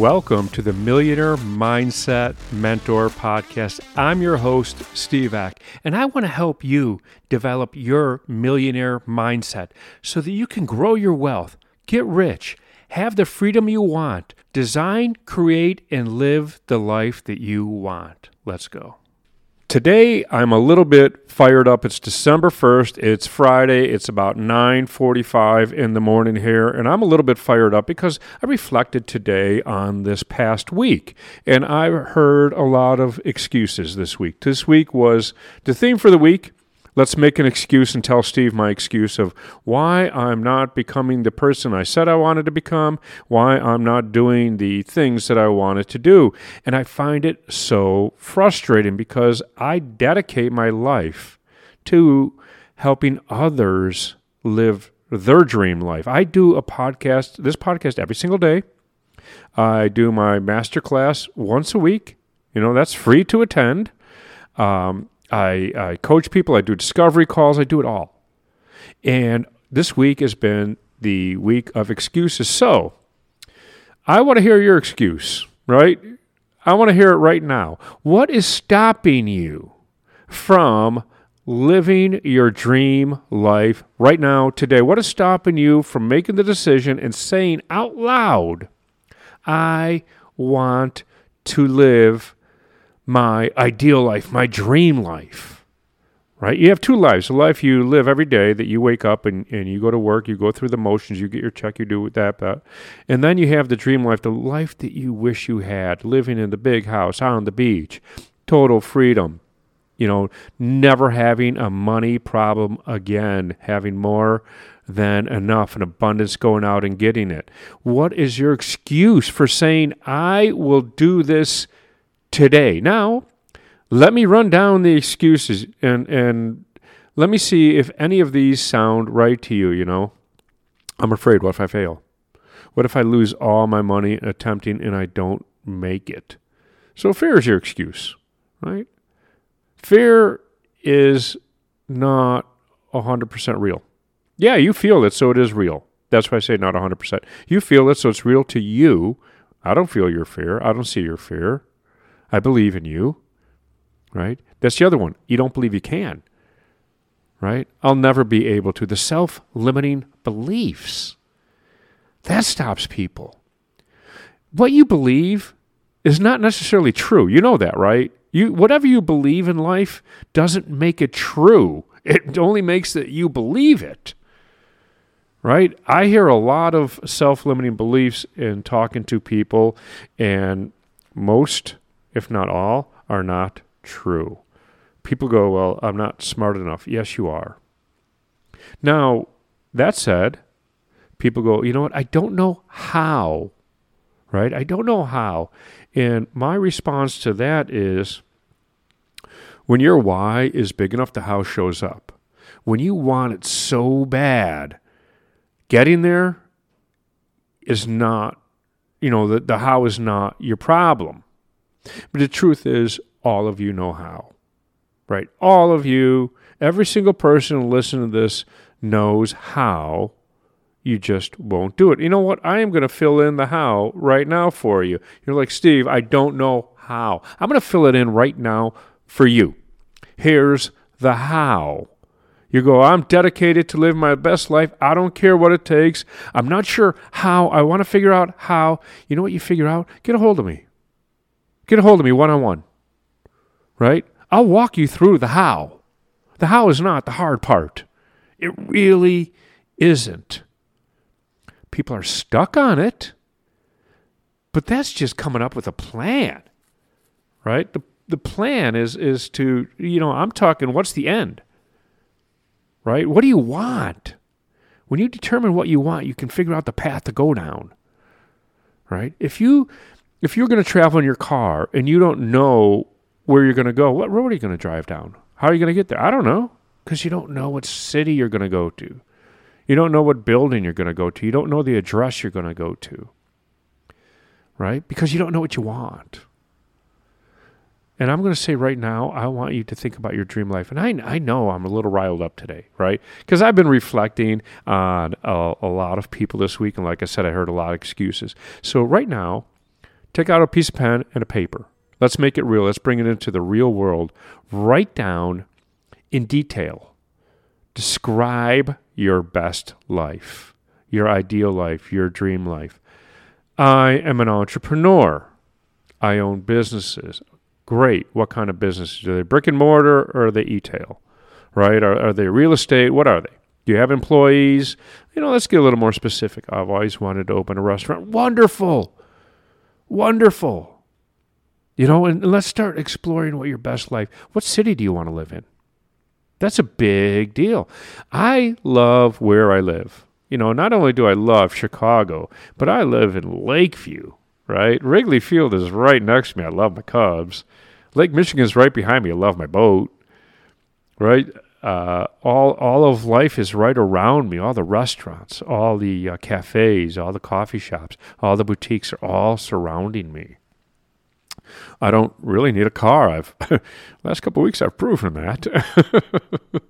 Welcome to the Millionaire Mindset Mentor Podcast. I'm your host, Steve Ek, and I want to help you develop your millionaire mindset so that you can grow your wealth, get rich, have the freedom you want, design, create, and live the life that you want. Let's go. Today I'm a little bit fired up. It's December 1st. It's Friday. It's about 9:45 in the morning here and I'm a little bit fired up because I reflected today on this past week and I heard a lot of excuses this week. This week was the theme for the week Let's make an excuse and tell Steve my excuse of why I'm not becoming the person I said I wanted to become, why I'm not doing the things that I wanted to do. And I find it so frustrating because I dedicate my life to helping others live their dream life. I do a podcast, this podcast every single day. I do my master class once a week. You know, that's free to attend. Um, I, I coach people, I do discovery calls, I do it all. And this week has been the week of excuses. So I want to hear your excuse, right? I want to hear it right now. What is stopping you from living your dream life right now, today? What is stopping you from making the decision and saying out loud, I want to live my ideal life, my dream life. Right? You have two lives. A life you live every day that you wake up and, and you go to work, you go through the motions, you get your check, you do that, that. And then you have the dream life, the life that you wish you had, living in the big house on the beach, total freedom, you know, never having a money problem again, having more than enough, an abundance going out and getting it. What is your excuse for saying, I will do this today. Now, let me run down the excuses and and let me see if any of these sound right to you, you know. I'm afraid what if I fail? What if I lose all my money attempting and I don't make it? So fear is your excuse, right? Fear is not 100% real. Yeah, you feel it, so it is real. That's why I say not 100%. You feel it, so it's real to you. I don't feel your fear. I don't see your fear. I believe in you. Right? That's the other one. You don't believe you can. Right? I'll never be able to. The self limiting beliefs. That stops people. What you believe is not necessarily true. You know that, right? You whatever you believe in life doesn't make it true. It only makes that you believe it. Right? I hear a lot of self-limiting beliefs in talking to people and most if not all, are not true. People go, Well, I'm not smart enough. Yes, you are. Now, that said, people go, You know what? I don't know how, right? I don't know how. And my response to that is when your why is big enough, the how shows up. When you want it so bad, getting there is not, you know, the, the how is not your problem. But the truth is, all of you know how, right? All of you, every single person listening to this knows how. You just won't do it. You know what? I am going to fill in the how right now for you. You're like, Steve, I don't know how. I'm going to fill it in right now for you. Here's the how. You go, I'm dedicated to live my best life. I don't care what it takes. I'm not sure how. I want to figure out how. You know what you figure out? Get a hold of me. Get a hold of me one on one, right? I'll walk you through the how. The how is not the hard part. It really isn't. People are stuck on it, but that's just coming up with a plan, right? The, the plan is, is to, you know, I'm talking what's the end, right? What do you want? When you determine what you want, you can figure out the path to go down, right? If you if you're going to travel in your car and you don't know where you're going to go, what road are you going to drive down? How are you going to get there? I don't know because you don't know what city you're going to go to. You don't know what building you're going to go to. You don't know the address you're going to go to. Right? Because you don't know what you want. And I'm going to say right now, I want you to think about your dream life. And I, I know I'm a little riled up today, right? Because I've been reflecting on a, a lot of people this week. And like I said, I heard a lot of excuses. So right now, Take out a piece of pen and a paper. Let's make it real. Let's bring it into the real world. Write down in detail. Describe your best life, your ideal life, your dream life. I am an entrepreneur. I own businesses. Great. What kind of businesses? Are they brick and mortar or are they e-tail? Right? Are, are they real estate? What are they? Do you have employees? You know, let's get a little more specific. I've always wanted to open a restaurant. Wonderful. Wonderful. You know, and let's start exploring what your best life. What city do you want to live in? That's a big deal. I love where I live. You know, not only do I love Chicago, but I live in Lakeview, right? Wrigley Field is right next to me. I love my Cubs. Lake Michigan is right behind me. I love my boat, right? Uh, all all of life is right around me. All the restaurants, all the uh, cafes, all the coffee shops, all the boutiques are all surrounding me. I don't really need a car. I've last couple weeks I've proven that.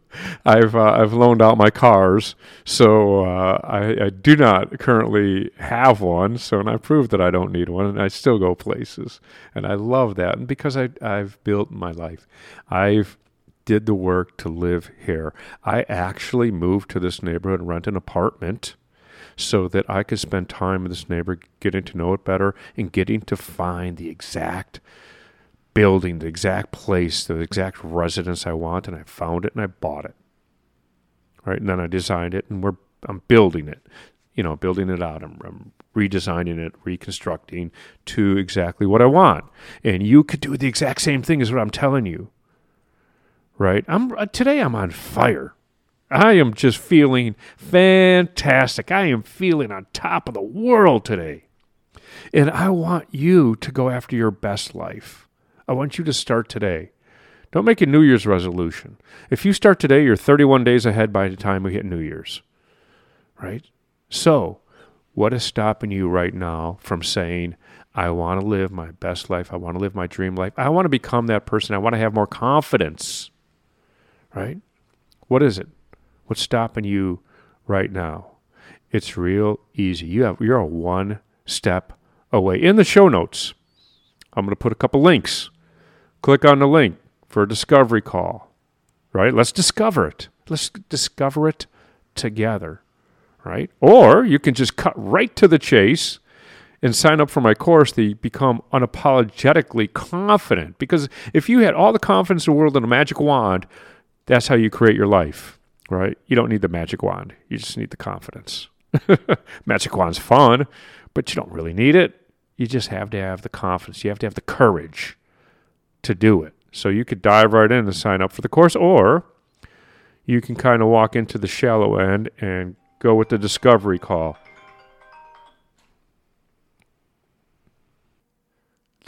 I've uh, I've loaned out my cars, so uh, I, I, do not currently have one. So and I proved that I don't need one, and I still go places, and I love that. And because I I've built my life, I've did the work to live here. I actually moved to this neighborhood and rent an apartment so that I could spend time with this neighbor, getting to know it better, and getting to find the exact building, the exact place, the exact residence I want. And I found it and I bought it. Right. And then I designed it and we're, I'm building it, you know, building it out. I'm, I'm redesigning it, reconstructing to exactly what I want. And you could do the exact same thing as what I'm telling you. Right. I'm uh, today I'm on fire. I am just feeling fantastic. I am feeling on top of the world today. And I want you to go after your best life. I want you to start today. Don't make a New Year's resolution. If you start today, you're 31 days ahead by the time we hit New Year's. Right? So, what is stopping you right now from saying, I want to live my best life. I want to live my dream life. I want to become that person. I want to have more confidence. Right? What is it? What's stopping you right now? It's real easy. You have you're a one step away. In the show notes, I'm going to put a couple links. Click on the link for a discovery call. Right? Let's discover it. Let's discover it together. Right? Or you can just cut right to the chase and sign up for my course to become unapologetically confident. Because if you had all the confidence in the world in a magic wand, that's how you create your life right? You don't need the magic wand. You just need the confidence. magic wand's fun, but you don't really need it. You just have to have the confidence. You have to have the courage to do it. So you could dive right in and sign up for the course, or you can kind of walk into the shallow end and go with the discovery call.